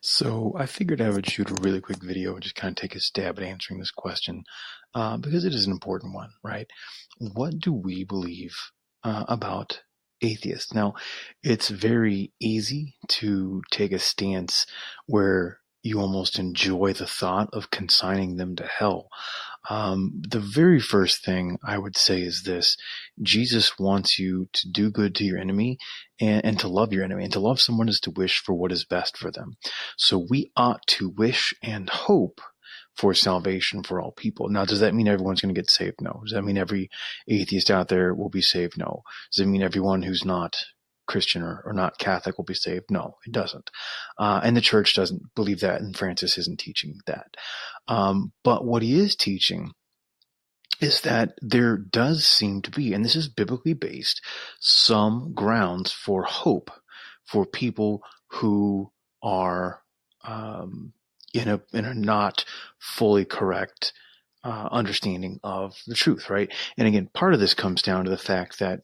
So I figured I would shoot a really quick video and just kind of take a stab at answering this question uh, because it is an important one, right? What do we believe uh, about atheists? Now, it's very easy to take a stance where you almost enjoy the thought of consigning them to hell. Um, the very first thing I would say is this Jesus wants you to do good to your enemy and, and, to love your enemy. And to love someone is to wish for what is best for them. So we ought to wish and hope for salvation for all people. Now, does that mean everyone's going to get saved? No. Does that mean every atheist out there will be saved? No. Does it mean everyone who's not Christian or, or not Catholic will be saved. No, it doesn't. Uh, and the church doesn't believe that, and Francis isn't teaching that. Um, but what he is teaching is that there does seem to be, and this is biblically based, some grounds for hope for people who are um, in a in a not fully correct uh, understanding of the truth, right? And again, part of this comes down to the fact that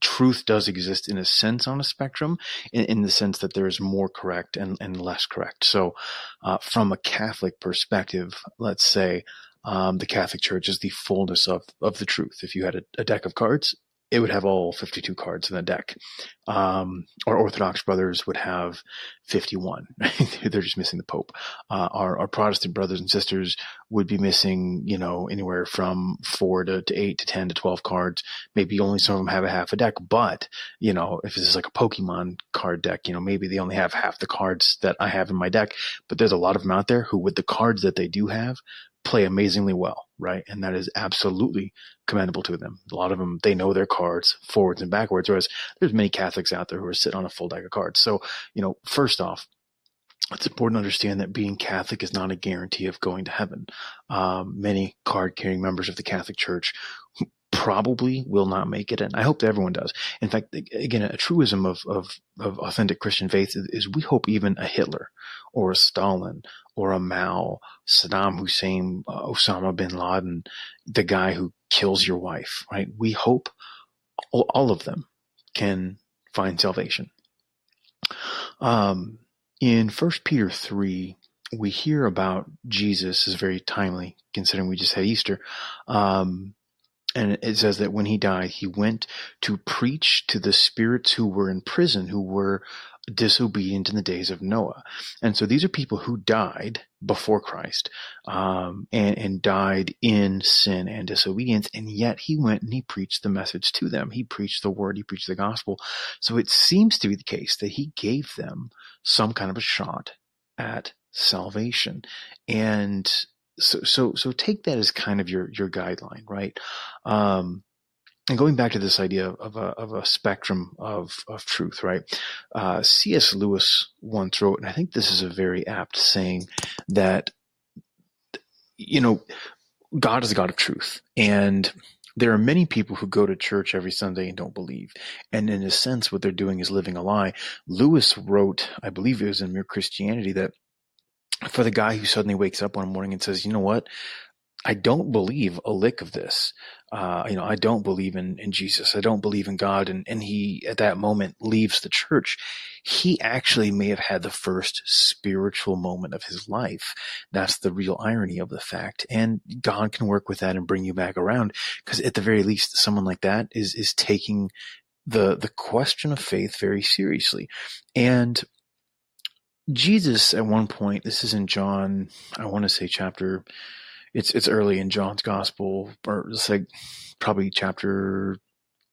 truth does exist in a sense on a spectrum, in, in the sense that there is more correct and, and less correct. So, uh, from a Catholic perspective, let's say um, the Catholic Church is the fullness of of the truth. If you had a, a deck of cards, it would have all 52 cards in the deck. Um, our Orthodox brothers would have 51. They're just missing the Pope. Uh, our, our, Protestant brothers and sisters would be missing, you know, anywhere from four to, to, eight to 10 to 12 cards. Maybe only some of them have a half a deck, but, you know, if this is like a Pokemon card deck, you know, maybe they only have half the cards that I have in my deck, but there's a lot of them out there who with the cards that they do have play amazingly well, right? And that is absolutely commendable to them. A lot of them, they know their cards forwards and backwards, whereas there's many Catholics out there who are sitting on a full deck of cards. So, you know, first off, it's important to understand that being Catholic is not a guarantee of going to heaven. Um, many card carrying members of the Catholic Church probably will not make it. And I hope that everyone does. In fact, again, a truism of, of, of authentic Christian faith is, is, we hope even a Hitler or a Stalin or a Mao, Saddam Hussein, uh, Osama bin Laden, the guy who kills your wife, right? We hope all, all of them can find salvation. Um, in First Peter 3, we hear about Jesus is very timely considering we just had Easter. Um, and it says that when he died, he went to preach to the spirits who were in prison, who were disobedient in the days of Noah. And so these are people who died before Christ, um, and, and died in sin and disobedience. And yet he went and he preached the message to them. He preached the word. He preached the gospel. So it seems to be the case that he gave them some kind of a shot at salvation. And so so so take that as kind of your your guideline, right? Um, and going back to this idea of a of a spectrum of of truth, right? Uh, C.S. Lewis once wrote, and I think this is a very apt saying that you know God is a God of truth, and there are many people who go to church every Sunday and don't believe. And in a sense, what they're doing is living a lie. Lewis wrote, I believe it was in Mere Christianity, that for the guy who suddenly wakes up one morning and says, you know what? I don't believe a lick of this. Uh, you know, I don't believe in, in Jesus. I don't believe in God. And, and he, at that moment, leaves the church. He actually may have had the first spiritual moment of his life. That's the real irony of the fact. And God can work with that and bring you back around. Cause at the very least, someone like that is, is taking the, the question of faith very seriously. And Jesus at one point, this is in John, I want to say chapter, it's it's early in John's gospel, or it's like probably chapter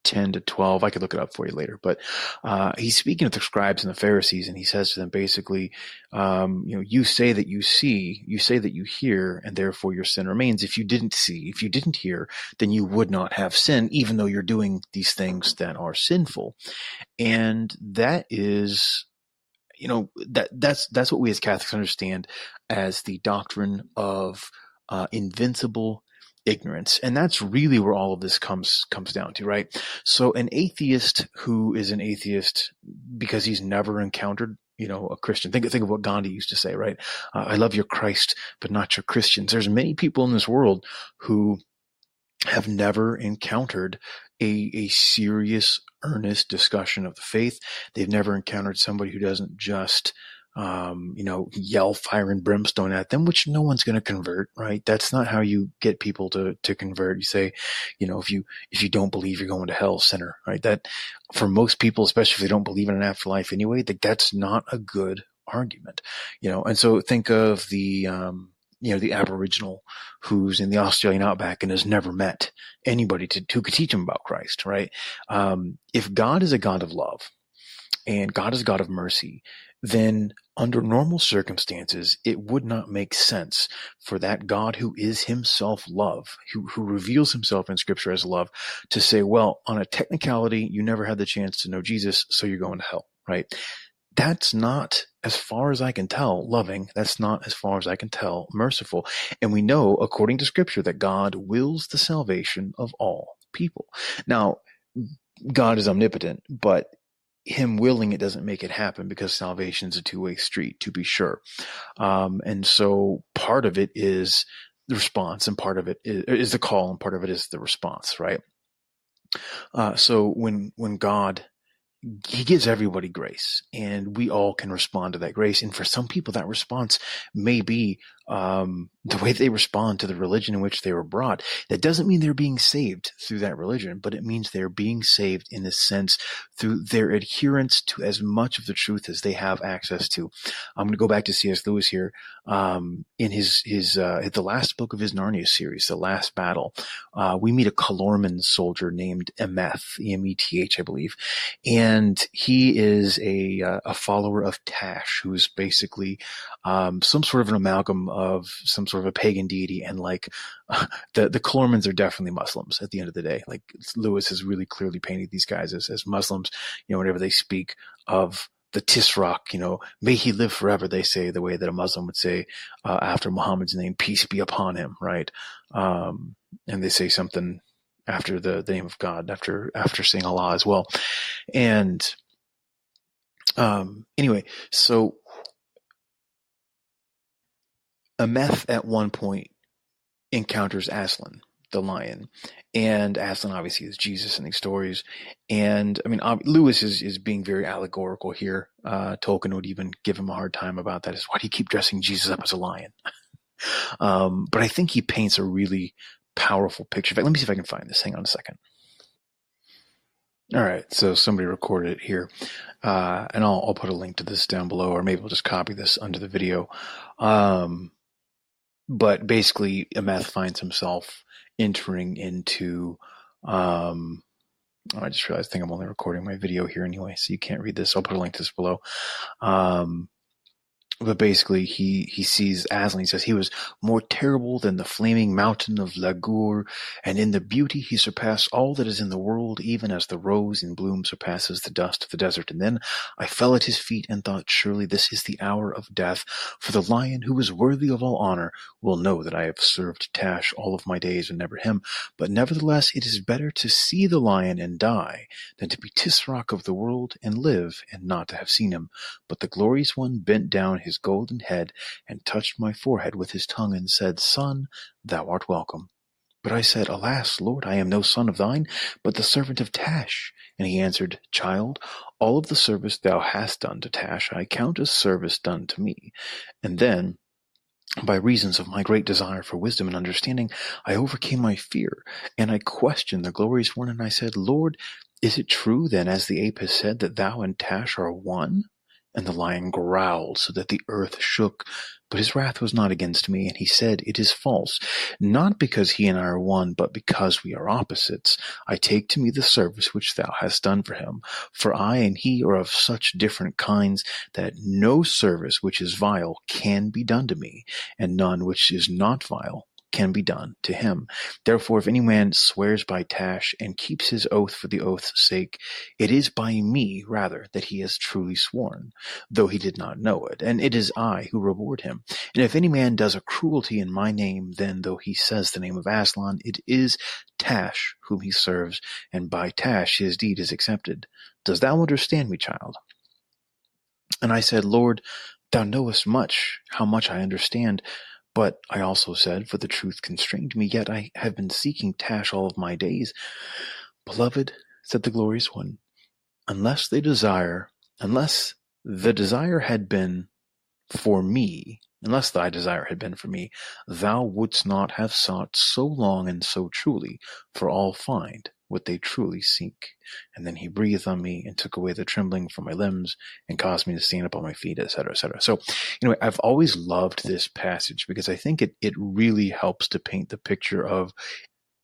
10 to 12. I could look it up for you later, but uh, he's speaking to the scribes and the Pharisees, and he says to them basically, um, you know, you say that you see, you say that you hear, and therefore your sin remains. If you didn't see, if you didn't hear, then you would not have sin, even though you're doing these things that are sinful. And that is you know that that's that's what we as Catholics understand as the doctrine of uh, invincible ignorance, and that's really where all of this comes comes down to, right? So, an atheist who is an atheist because he's never encountered you know, a Christian. Think think of what Gandhi used to say, right? Uh, I love your Christ, but not your Christians. There's many people in this world who have never encountered a, a serious, earnest discussion of the faith. They've never encountered somebody who doesn't just um, you know, yell fire and brimstone at them, which no one's going to convert, right? That's not how you get people to, to convert. You say, you know, if you, if you don't believe you're going to hell, sinner, right? That for most people, especially if they don't believe in an afterlife anyway, that that's not a good argument, you know, and so think of the, um, you know, the Aboriginal who's in the Australian outback and has never met anybody to, who could teach him about Christ, right? Um, if God is a God of love and God is a God of mercy, then under normal circumstances, it would not make sense for that God who is himself love, who, who reveals himself in scripture as love, to say, well, on a technicality, you never had the chance to know Jesus, so you're going to hell, right? That's not, as far as I can tell, loving. That's not, as far as I can tell, merciful. And we know, according to scripture, that God wills the salvation of all people. Now, God is omnipotent, but him willing it doesn't make it happen because salvation is a two way street, to be sure. Um, and so part of it is the response, and part of it is, is, the call, and part of it is the response, right? Uh, so when when God he gives everybody grace and we all can respond to that grace. And for some people that response may be um, the way they respond to the religion in which they were brought. That doesn't mean they're being saved through that religion, but it means they're being saved in a sense through their adherence to as much of the truth as they have access to. I'm going to go back to C.S. Lewis here. Um, in his, his, uh, the last book of his Narnia series, The Last Battle, uh, we meet a Calormen soldier named Emeth, E-M-E-T-H, I believe. And he is a, uh, a follower of Tash, who's basically, um, some sort of an amalgam of some sort of a pagan deity and like the the Calormens are definitely Muslims at the end of the day. Like Lewis has really clearly painted these guys as, as Muslims. You know, whenever they speak of the Tisroc, you know, may he live forever, they say the way that a Muslim would say uh, after Muhammad's name, peace be upon him, right? Um, and they say something after the, the name of God, after after saying Allah as well. And um, anyway, so Emeth at one point encounters Aslan, the lion, and Aslan obviously is Jesus in these stories. And I mean, Lewis is is being very allegorical here. Uh, Tolkien would even give him a hard time about that. Is why do you keep dressing Jesus up as a lion? um, but I think he paints a really powerful picture. Fact, let me see if I can find this. Hang on a second. All right, so somebody recorded it here, uh, and I'll, I'll put a link to this down below, or maybe we'll just copy this under the video. Um, but basically, Emeth finds himself entering into. Um, oh, I just realized I think I'm only recording my video here anyway, so you can't read this. I'll put a link to this below. Um, but basically he he sees Aslan. He says he was more terrible than the flaming mountain of Lagour, and in the beauty he surpassed all that is in the world, even as the rose in bloom surpasses the dust of the desert. And then I fell at his feet and thought, surely this is the hour of death, for the lion who is worthy of all honor will know that I have served Tash all of my days and never him. But nevertheless, it is better to see the lion and die than to be Tisroc of the world and live and not to have seen him. But the glorious one bent down his golden head, and touched my forehead with his tongue, and said, Son, thou art welcome. But I said, Alas, Lord, I am no son of thine, but the servant of Tash. And he answered, Child, all of the service thou hast done to Tash I count as service done to me. And then, by reasons of my great desire for wisdom and understanding, I overcame my fear, and I questioned the glorious one, and I said, Lord, is it true then, as the ape has said, that thou and Tash are one? And the lion growled so that the earth shook. But his wrath was not against me, and he said, It is false, not because he and I are one, but because we are opposites. I take to me the service which thou hast done for him. For I and he are of such different kinds that no service which is vile can be done to me, and none which is not vile can be done to him. Therefore, if any man swears by Tash and keeps his oath for the oath's sake, it is by me rather that he has truly sworn, though he did not know it, and it is I who reward him. And if any man does a cruelty in my name, then though he says the name of Aslan, it is Tash whom he serves, and by Tash his deed is accepted. Dost thou understand me, child? And I said, Lord, thou knowest much, how much I understand. But I also said, for the truth constrained me, yet I have been seeking Tash all of my days. Beloved, said the glorious one, unless they desire, unless the desire had been for me, unless thy desire had been for me, thou wouldst not have sought so long and so truly, for all find what they truly seek. And then he breathed on me and took away the trembling from my limbs and caused me to stand up on my feet, etc., etc. So, anyway, I've always loved this passage because I think it, it really helps to paint the picture of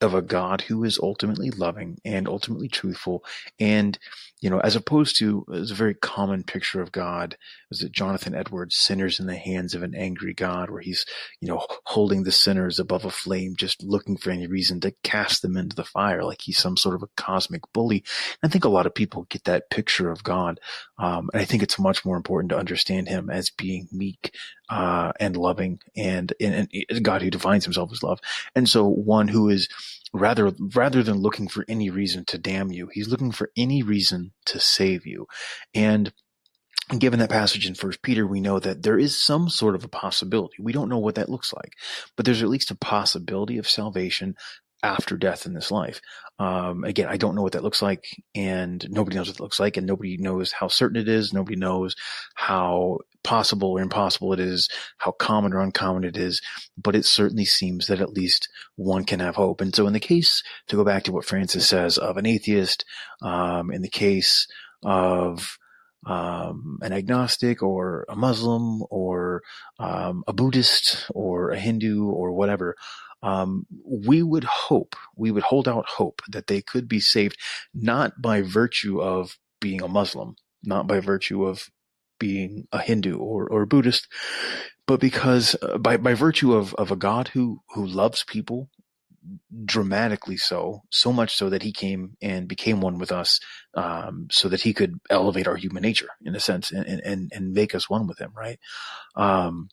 of a God who is ultimately loving and ultimately truthful. And, you know, as opposed to, it's a very common picture of God, was it Jonathan Edwards, sinners in the hands of an angry God, where he's, you know, holding the sinners above a flame, just looking for any reason to cast them into the fire, like he's some sort of a cosmic bully. I think a lot of people get that picture of God. Um, and I think it's much more important to understand him as being meek, uh, and loving and, and, and God who defines himself as love. And so one who is, rather rather than looking for any reason to damn you he's looking for any reason to save you and given that passage in first peter we know that there is some sort of a possibility we don't know what that looks like but there's at least a possibility of salvation after death in this life. Um, again, I don't know what that looks like, and nobody knows what it looks like, and nobody knows how certain it is. Nobody knows how possible or impossible it is, how common or uncommon it is, but it certainly seems that at least one can have hope. And so, in the case, to go back to what Francis says of an atheist, um, in the case of um, an agnostic or a Muslim or um, a Buddhist or a Hindu or whatever, um, we would hope, we would hold out hope that they could be saved, not by virtue of being a Muslim, not by virtue of being a Hindu or, or a Buddhist, but because uh, by, by virtue of, of a God who, who loves people dramatically so, so much so that he came and became one with us, um, so that he could elevate our human nature in a sense and, and, and make us one with him, right? Um,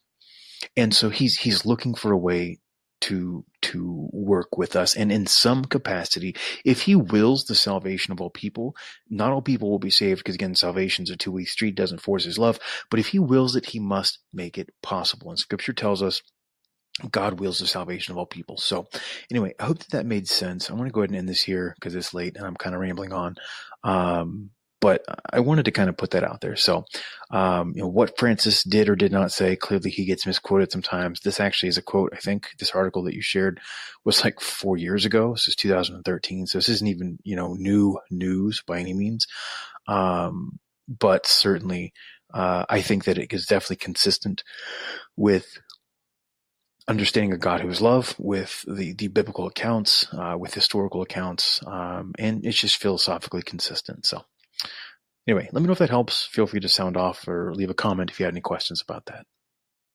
and so he's, he's looking for a way to to work with us and in some capacity if he wills the salvation of all people not all people will be saved because again salvation's a two-way street doesn't force his love but if he wills it he must make it possible and scripture tells us God wills the salvation of all people. So, anyway, I hope that that made sense. I want to go ahead and end this here because it's late and I'm kind of rambling on. Um, but I wanted to kind of put that out there. So, um, you know, what Francis did or did not say, clearly he gets misquoted sometimes. This actually is a quote. I think this article that you shared was like four years ago. This is 2013. So this isn't even, you know, new news by any means. Um, but certainly, uh, I think that it is definitely consistent with understanding a God who is love, with the, the biblical accounts, uh, with historical accounts, um, and it's just philosophically consistent. So Anyway, let me know if that helps. Feel free to sound off or leave a comment if you had any questions about that.